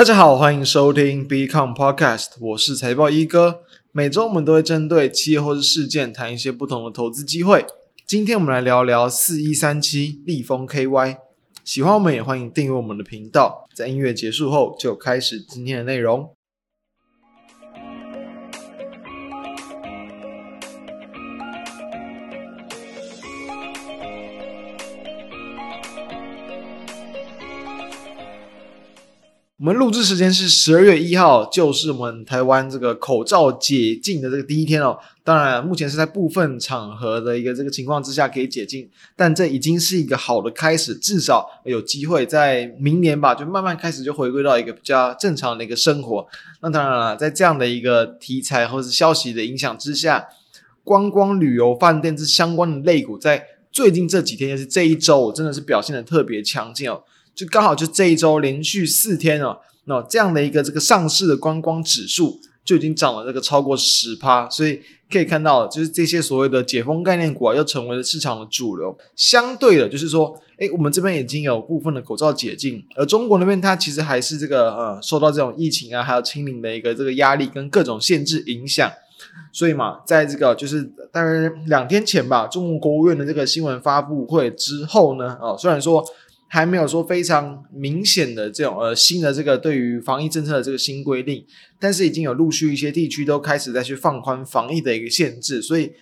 大家好，欢迎收听 Become Podcast，我是财报一哥。每周我们都会针对企业或是事件谈一些不同的投资机会。今天我们来聊聊四一三七立丰 KY。喜欢我们也欢迎订阅我们的频道。在音乐结束后，就开始今天的内容。我们录制时间是十二月一号，就是我们台湾这个口罩解禁的这个第一天哦。当然，目前是在部分场合的一个这个情况之下可以解禁，但这已经是一个好的开始，至少有机会在明年吧，就慢慢开始就回归到一个比较正常的一个生活。那当然了，在这样的一个题材或是消息的影响之下，观光旅游、饭店这相关的类股，在最近这几天，就是这一周，真的是表现的特别强劲哦。就刚好就这一周连续四天哦，那这样的一个这个上市的观光指数就已经涨了这个超过十趴，所以可以看到，就是这些所谓的解封概念股啊，又成为了市场的主流。相对的，就是说，诶，我们这边已经有部分的口罩解禁，而中国那边它其实还是这个呃，受到这种疫情啊，还有清零的一个这个压力跟各种限制影响，所以嘛，在这个就是大概两天前吧，中国国务院的这个新闻发布会之后呢，哦，虽然说。还没有说非常明显的这种呃新的这个对于防疫政策的这个新规定，但是已经有陆续一些地区都开始在去放宽防疫的一个限制，所以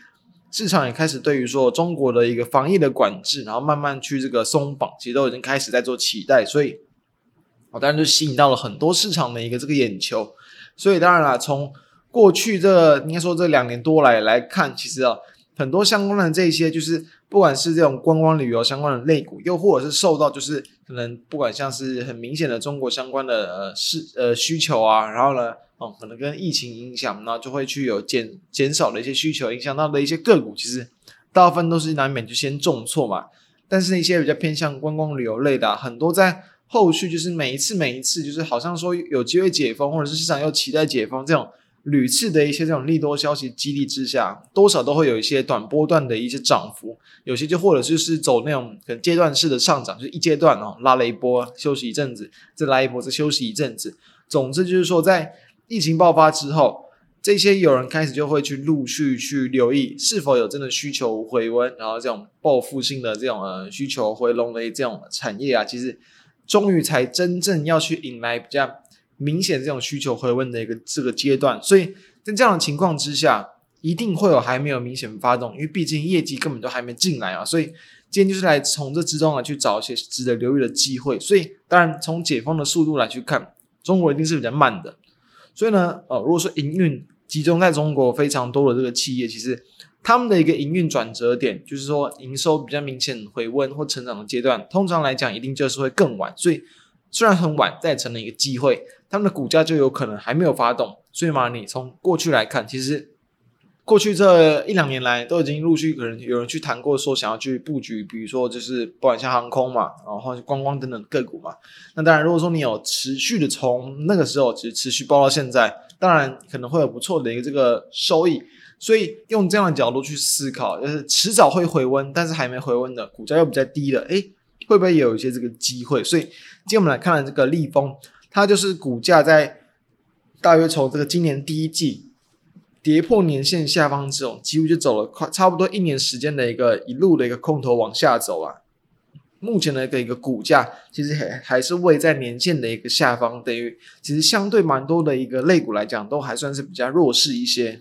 市场也开始对于说中国的一个防疫的管制，然后慢慢去这个松绑，其实都已经开始在做期待，所以我当然就吸引到了很多市场的一个这个眼球，所以当然啦，从过去这应该说这两年多来来看，其实啊。很多相关的这些，就是不管是这种观光旅游相关的类股，又或者是受到就是可能不管像是很明显的中国相关的呃是呃需求啊，然后呢，哦可能跟疫情影响，那就会去有减减少的一些需求，影响到的一些个股，其实大部分都是难免就先重挫嘛。但是一些比较偏向观光旅游类的，很多在后续就是每一次每一次就是好像说有机会解封，或者是市场又期待解封这种。屡次的一些这种利多消息激励之下，多少都会有一些短波段的一些涨幅，有些就或者就是走那种可能阶段式的上涨，就一阶段哦拉了一波，休息一阵子，再拉一波，再休息一阵子。总之就是说，在疫情爆发之后，这些有人开始就会去陆续去留意是否有真的需求回温，然后这种报复性的这种呃需求回笼的这种产业啊，其实终于才真正要去引来比较。明显这种需求回温的一个这个阶段，所以在这样的情况之下，一定会有还没有明显发动，因为毕竟业绩根本都还没进来啊。所以今天就是来从这之中啊去找一些值得留意的机会。所以当然从解封的速度来去看，中国一定是比较慢的。所以呢，呃，如果说营运集中在中国非常多的这个企业，其实他们的一个营运转折点，就是说营收比较明显回温或成长的阶段，通常来讲一定就是会更晚。所以虽然很晚，再成了一个机会。他们的股价就有可能还没有发动，所以嘛，你从过去来看，其实过去这一两年来都已经陆续可能有人去谈过，说想要去布局，比如说就是不管像航空嘛，然后观光等等个股嘛。那当然，如果说你有持续的从那个时候其实持续包到现在，当然可能会有不错的一个这个收益。所以用这样的角度去思考，就是迟早会回温，但是还没回温的股价又比较低的，诶，会不会有一些这个机会？所以今天我们来看这个利丰。它就是股价在大约从这个今年第一季跌破年线下方之后，几乎就走了快差不多一年时间的一个一路的一个空头往下走啊。目前的一个一个股价其实还还是位在年线的一个下方，等于其实相对蛮多的一个类股来讲，都还算是比较弱势一些。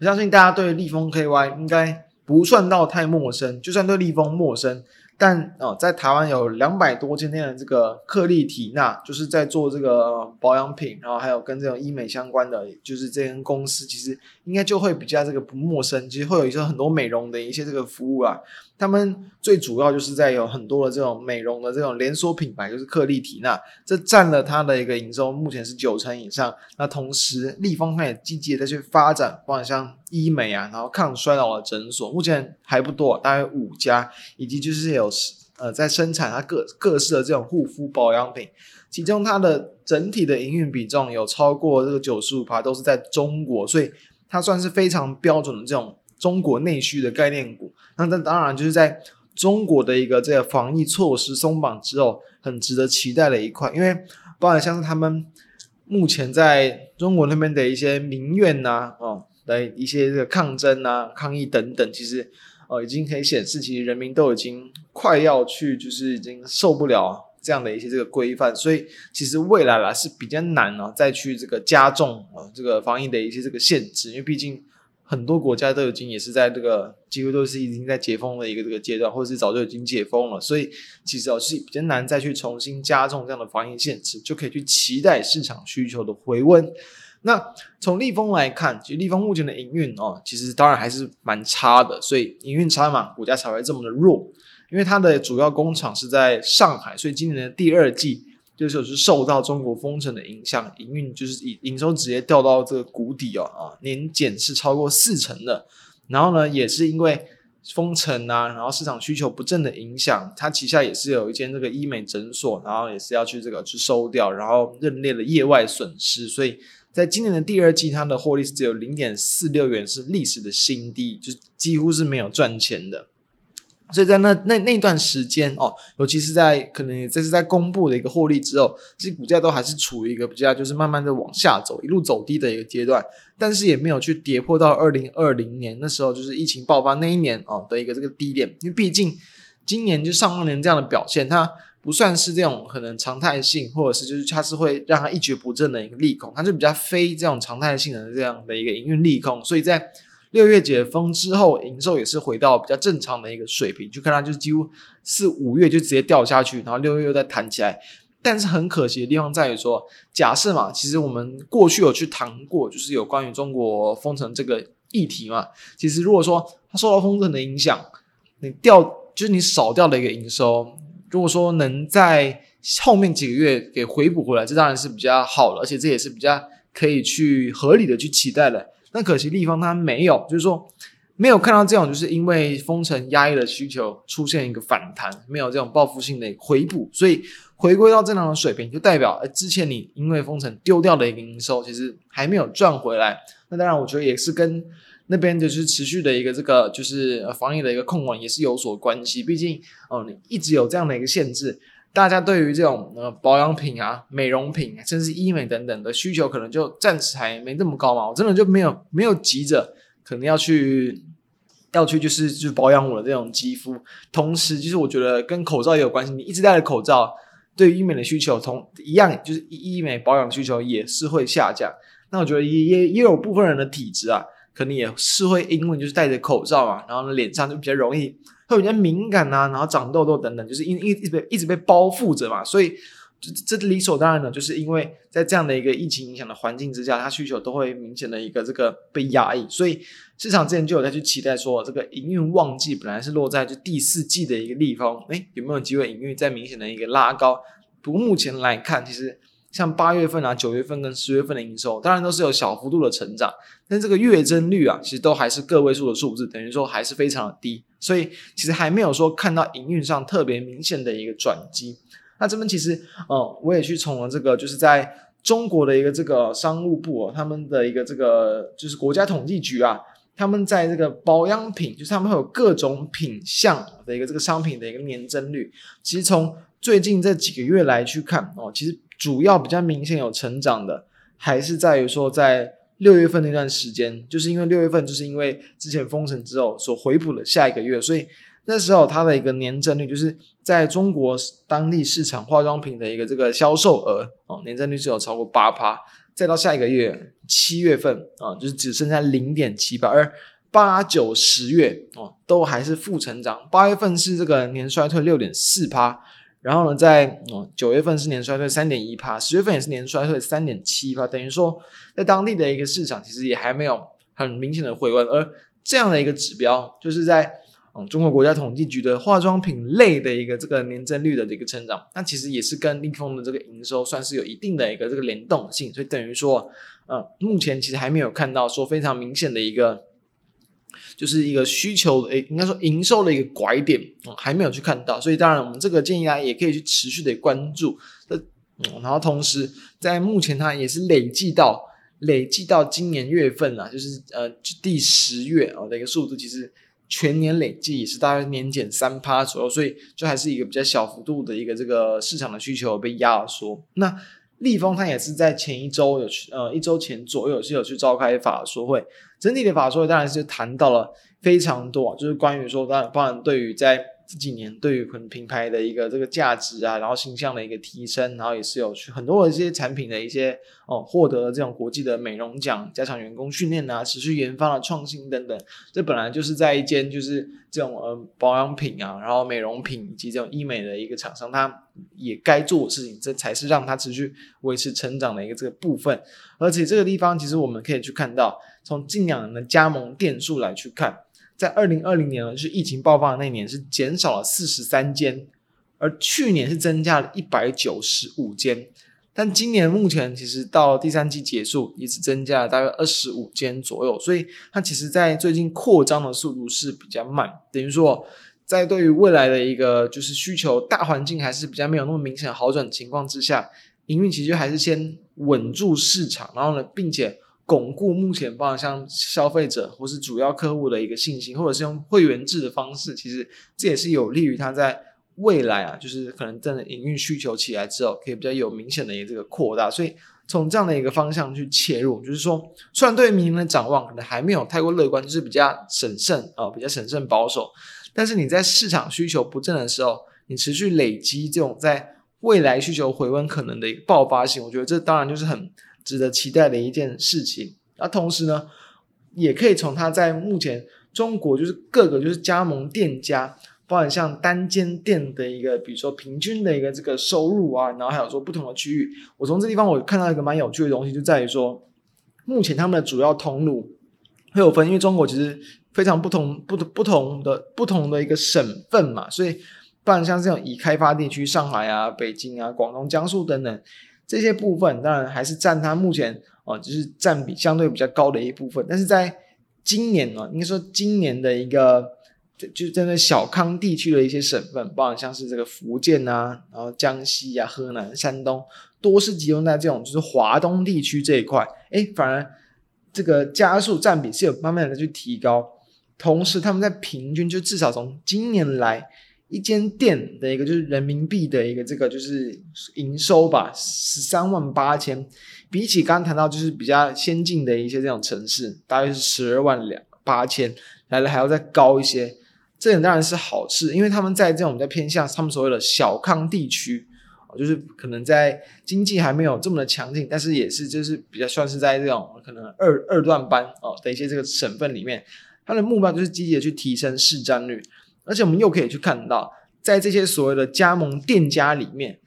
我相信大家对利丰 KY 应该不算到太陌生，就算对利丰陌生。但哦，在台湾有两百多间店的这个克丽缇娜，就是在做这个保养品，然后还有跟这种医美相关的，就是这间公司其实应该就会比较这个不陌生，其实会有一些很多美容的一些这个服务啊。他们最主要就是在有很多的这种美容的这种连锁品牌，就是克丽缇娜，这占了它的一个营收，目前是九成以上。那同时，立方它也积极的在去发展，包括像医美啊，然后抗衰老的诊所，目前还不多，大概五家，以及就是有呃在生产它各各式的这种护肤保养品，其中它的整体的营运比重有超过这个九十五趴，都是在中国，所以它算是非常标准的这种。中国内需的概念股，那这当然就是在中国的一个这个防疫措施松绑之后，很值得期待的一块。因为包含像是他们目前在中国那边的一些民怨呐、哦的一些这个抗争啊、抗议等等，其实哦已经可以显示，其实人民都已经快要去，就是已经受不了。这样的一些这个规范，所以其实未来啦是比较难哦，再去这个加重啊这个防疫的一些这个限制，因为毕竟很多国家都已经也是在这个几乎都是已经在解封的一个这个阶段，或者是早就已经解封了，所以其实哦是比较难再去重新加重这样的防疫限制，就可以去期待市场需求的回温。那从立丰来看，其实立丰目前的营运哦，其实当然还是蛮差的，所以营运差嘛，股价才会这么的弱。因为它的主要工厂是在上海，所以今年的第二季就是受到中国封城的影响，营运就是营营收直接掉到这个谷底哦啊，年减是超过四成的。然后呢，也是因为封城啊，然后市场需求不振的影响，它旗下也是有一间这个医美诊所，然后也是要去这个去收掉，然后认列了业外损失，所以在今年的第二季，它的获利是只有零点四六元，是历史的新低，就几乎是没有赚钱的。所以在那那那段时间哦，尤其是在可能这是在公布的一个获利之后，其实股价都还是处于一个比较就是慢慢的往下走，一路走低的一个阶段，但是也没有去跌破到二零二零年那时候就是疫情爆发那一年哦的一个这个低点，因为毕竟今年就上半年这样的表现，它不算是这种可能常态性，或者是就是它是会让它一蹶不振的一个利空，它就比较非这种常态性的这样的一个营运利空，所以在。六月解封之后，营收也是回到比较正常的一个水平，就看它就是几乎四五月就直接掉下去，然后六月又再弹起来。但是很可惜的地方在于说，假设嘛，其实我们过去有去谈过，就是有关于中国封城这个议题嘛。其实如果说它受到封城的影响，你掉就是你少掉的一个营收，如果说能在后面几个月给回补回来，这当然是比较好的，而且这也是比较可以去合理的去期待的。那可惜地方它没有，就是说没有看到这种，就是因为封城压抑的需求出现一个反弹，没有这种报复性的回补，所以回归到正常的水平，就代表呃之前你因为封城丢掉的一个营收，其实还没有赚回来。那当然，我觉得也是跟那边就是持续的一个这个就是防疫的一个控管也是有所关系。毕竟哦，你一直有这样的一个限制。大家对于这种呃保养品啊、美容品，甚至医美等等的需求，可能就暂时还没这么高嘛。我真的就没有没有急着，可能要去要去就是就保养我的这种肌肤。同时，就是我觉得跟口罩也有关系。你一直戴着口罩，对于医美的需求同一样，就是医美保养需求也是会下降。那我觉得也也也有部分人的体质啊，可能也是会因为就是戴着口罩嘛，然后呢脸上就比较容易。会比较敏感啊，然后长痘痘等等，就是因一一直被一直被包覆着嘛，所以这这理所当然的，就是因为在这样的一个疫情影响的环境之下，它需求都会明显的一个这个被压抑，所以市场之前就有在去期待说，这个营运旺季本来是落在就第四季的一个地方，诶，有没有机会营运再明显的一个拉高？不过目前来看，其实。像八月份啊、九月份跟十月份的营收，当然都是有小幅度的成长，但这个月增率啊，其实都还是个位数的数字，等于说还是非常的低，所以其实还没有说看到营运上特别明显的一个转机。那这边其实，嗯，我也去从了这个，就是在中国的一个这个商务部哦，他们的一个这个就是国家统计局啊，他们在这个保养品，就是他们会有各种品项的一个这个商品的一个年增率，其实从最近这几个月来去看哦，其实。主要比较明显有成长的，还是在于说，在六月份那段时间，就是因为六月份就是因为之前封城之后所回补了下一个月，所以那时候它的一个年增率，就是在中国当地市场化妆品的一个这个销售额哦，年增率是有超过八趴，再到下一个月七月份啊，就是只剩下零点七八，而八九十月哦都还是负成长，八月份是这个年衰退六点四趴。然后呢，在哦九月份是年衰退三点一趴，十月份也是年衰退三点七趴，等于说在当地的一个市场其实也还没有很明显的回温，而这样的一个指标就是在嗯中国国家统计局的化妆品类的一个这个年增率的这个成长，那其实也是跟立丰的这个营收算是有一定的一个这个联动性，所以等于说嗯目前其实还没有看到说非常明显的一个。就是一个需求，诶，应该说营收的一个拐点，嗯，还没有去看到，所以当然我们这个建议啊，也可以去持续的关注，嗯，然后同时在目前它也是累计到累计到今年月份啊，就是呃第十月啊的一个数字，其实全年累计也是大概年减三趴左右，所以就还是一个比较小幅度的一个这个市场的需求被压缩。那立丰它也是在前一周有去，呃，一周前左右是有去召开法说会，整体的法说会当然是谈到了非常多，就是关于说，当然，当然对于在。这几年对于品牌的一个这个价值啊，然后形象的一个提升，然后也是有去很多的一些产品的一些哦，获得了这种国际的美容奖，加强员工训练啊，持续研发的创新等等。这本来就是在一间就是这种呃保养品啊，然后美容品以及这种医美的一个厂商，它也该做的事情，这才是让它持续维持成长的一个这个部分。而且这个地方其实我们可以去看到，从近两年的加盟店数来去看。在二零二零年呢，就是疫情爆发的那年，是减少了四十三间，而去年是增加了一百九十五间。但今年目前其实到第三季结束，也只增加了大约二十五间左右，所以它其实在最近扩张的速度是比较慢。等于说，在对于未来的一个就是需求大环境还是比较没有那么明显好转的情况之下，营运其实还是先稳住市场，然后呢，并且。巩固目前包括像消费者或是主要客户的一个信心，或者是用会员制的方式，其实这也是有利于他在未来啊，就是可能真的营运需求起来之后，可以比较有明显的一个这个扩大。所以从这样的一个方向去切入，就是说，虽然对于明年的展望可能还没有太过乐观，就是比较审慎啊、比较审慎保守。但是你在市场需求不振的时候，你持续累积这种在未来需求回温可能的一个爆发性，我觉得这当然就是很。值得期待的一件事情。那同时呢，也可以从它在目前中国就是各个就是加盟店家，包含像单间店的一个，比如说平均的一个这个收入啊，然后还有说不同的区域。我从这地方我看到一个蛮有趣的东西，就在于说，目前他们的主要通路会有分，因为中国其实非常不同、不同、不同的不同的一个省份嘛，所以不然像这种已开发地区，上海啊、北京啊、广东、江苏等等。这些部分当然还是占它目前哦，就是占比相对比较高的一部分。但是在今年呢，应该说今年的一个，就是针对小康地区的一些省份，包括像是这个福建啊，然后江西啊、河南、山东，多是集中在这种就是华东地区这一块。哎，反而这个加速占比是有慢慢的去提高，同时他们在平均就至少从今年来。一间店的一个就是人民币的一个这个就是营收吧，十三万八千，比起刚刚谈到就是比较先进的一些这种城市，大约是十二万两八千，来的还要再高一些。这点当然是好事，因为他们在这种比较偏向他们所谓的小康地区，就是可能在经济还没有这么的强劲，但是也是就是比较算是在这种可能二二段班哦的一些这个省份里面，他的目标就是积极的去提升市占率。而且我们又可以去看到，在这些所谓的加盟店家里面，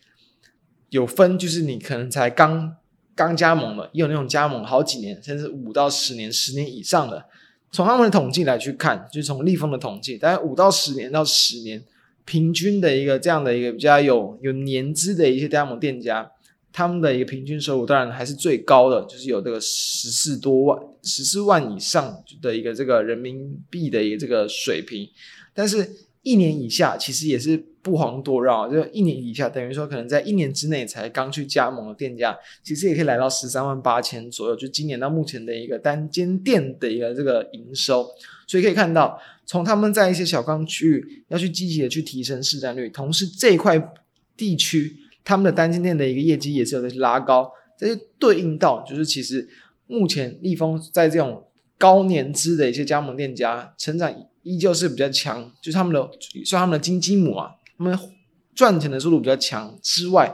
有分就是你可能才刚刚加盟的，也有那种加盟好几年，甚至五到十年、十年以上的。从他们的统计来去看，就是从立丰的统计，大概五到十年到十年，平均的一个这样的一个比较有有年资的一些加盟店家，他们的一个平均收入当然还是最高的，就是有这个十四多万、十四万以上的一个这个人民币的一个这个水平。但是，一年以下其实也是不遑多让，就一年以下等于说，可能在一年之内才刚去加盟的店家，其实也可以来到十三万八千左右。就今年到目前的一个单间店的一个这个营收，所以可以看到，从他们在一些小康区域要去积极的去提升市占率，同时这一块地区他们的单间店的一个业绩也是有在拉高，这就对应到就是其实目前立丰在这种高年资的一些加盟店家成长。依旧是比较强，就是他们的算他们的金鸡母啊，他们赚钱的速度比较强之外，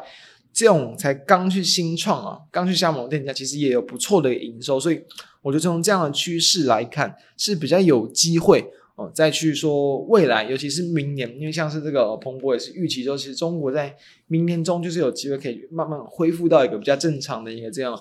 这种才刚去新创啊，刚去加盟店家，其实也有不错的营收，所以我觉得从这样的趋势来看，是比较有机会哦，再去说未来，尤其是明年，因为像是这个彭博也是预期说，其实中国在明年中就是有机会可以慢慢恢复到一个比较正常的一个这样，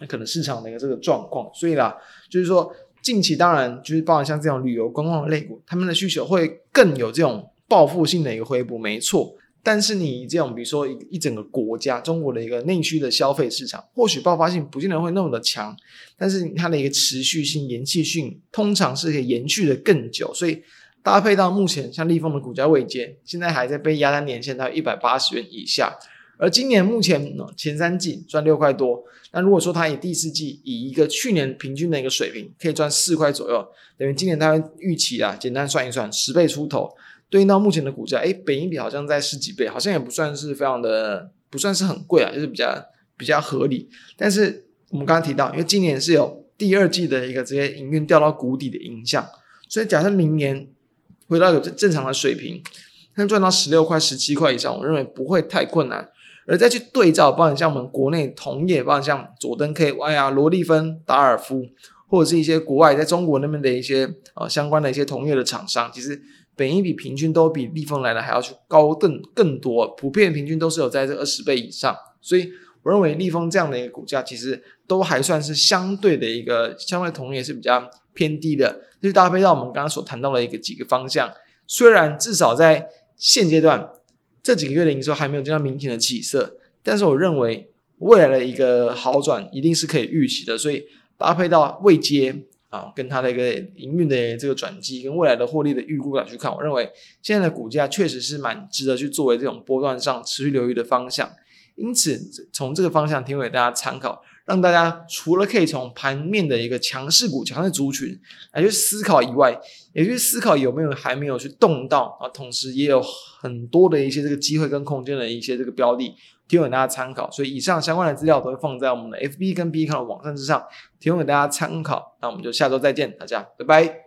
那可能市场的一个这个状况，所以啦，就是说。近期当然就是包含像这种旅游观光的类股，他们的需求会更有这种报复性的一个回补，没错。但是你这种比如说一一整个国家，中国的一个内需的消费市场，或许爆发性不见得会那么的强，但是它的一个持续性、延续性，通常是可以延续的更久。所以搭配到目前像立丰的股价位阶，现在还在被压在年线到一百八十元以下。而今年目前呢，前三季赚六块多，那如果说它以第四季以一个去年平均的一个水平，可以赚四块左右，等于今年它预期啊，简单算一算，十倍出头，对应到目前的股价，诶，本益比好像在十几倍，好像也不算是非常的，不算是很贵啊，就是比较比较合理。但是我们刚刚提到，因为今年是有第二季的一个直接营运掉到谷底的影响，所以假设明年回到有正常的水平，能赚到十六块、十七块以上，我认为不会太困难。而再去对照，包括像我们国内同业，包括像佐登 KY 啊、罗利芬、达尔夫，或者是一些国外在中国那边的一些呃相关的一些同业的厂商，其实。本益比平均都比立丰来的还要去高更更多，普遍平均都是有在这二十倍以上，所以我认为立丰这样的一个股价其实都还算是相对的一个相对同业是比较偏低的，就是搭配到我们刚刚所谈到的一个几个方向，虽然至少在现阶段这几个月的营收还没有见到明显的起色，但是我认为未来的一个好转一定是可以预期的，所以搭配到未接。啊，跟它的一个营运的这个转机，跟未来的获利的预估来去看，我认为现在的股价确实是蛮值得去作为这种波段上持续留意的方向。因此，从这个方向提供给大家参考，让大家除了可以从盘面的一个强势股、强势族群来去思考以外，也去思考有没有还没有去动到啊，同时也有很多的一些这个机会跟空间的一些这个标的。提供给大家参考，所以以上相关的资料都会放在我们的 FB 跟 B 站的网站之上，提供给大家参考。那我们就下周再见，大家拜拜。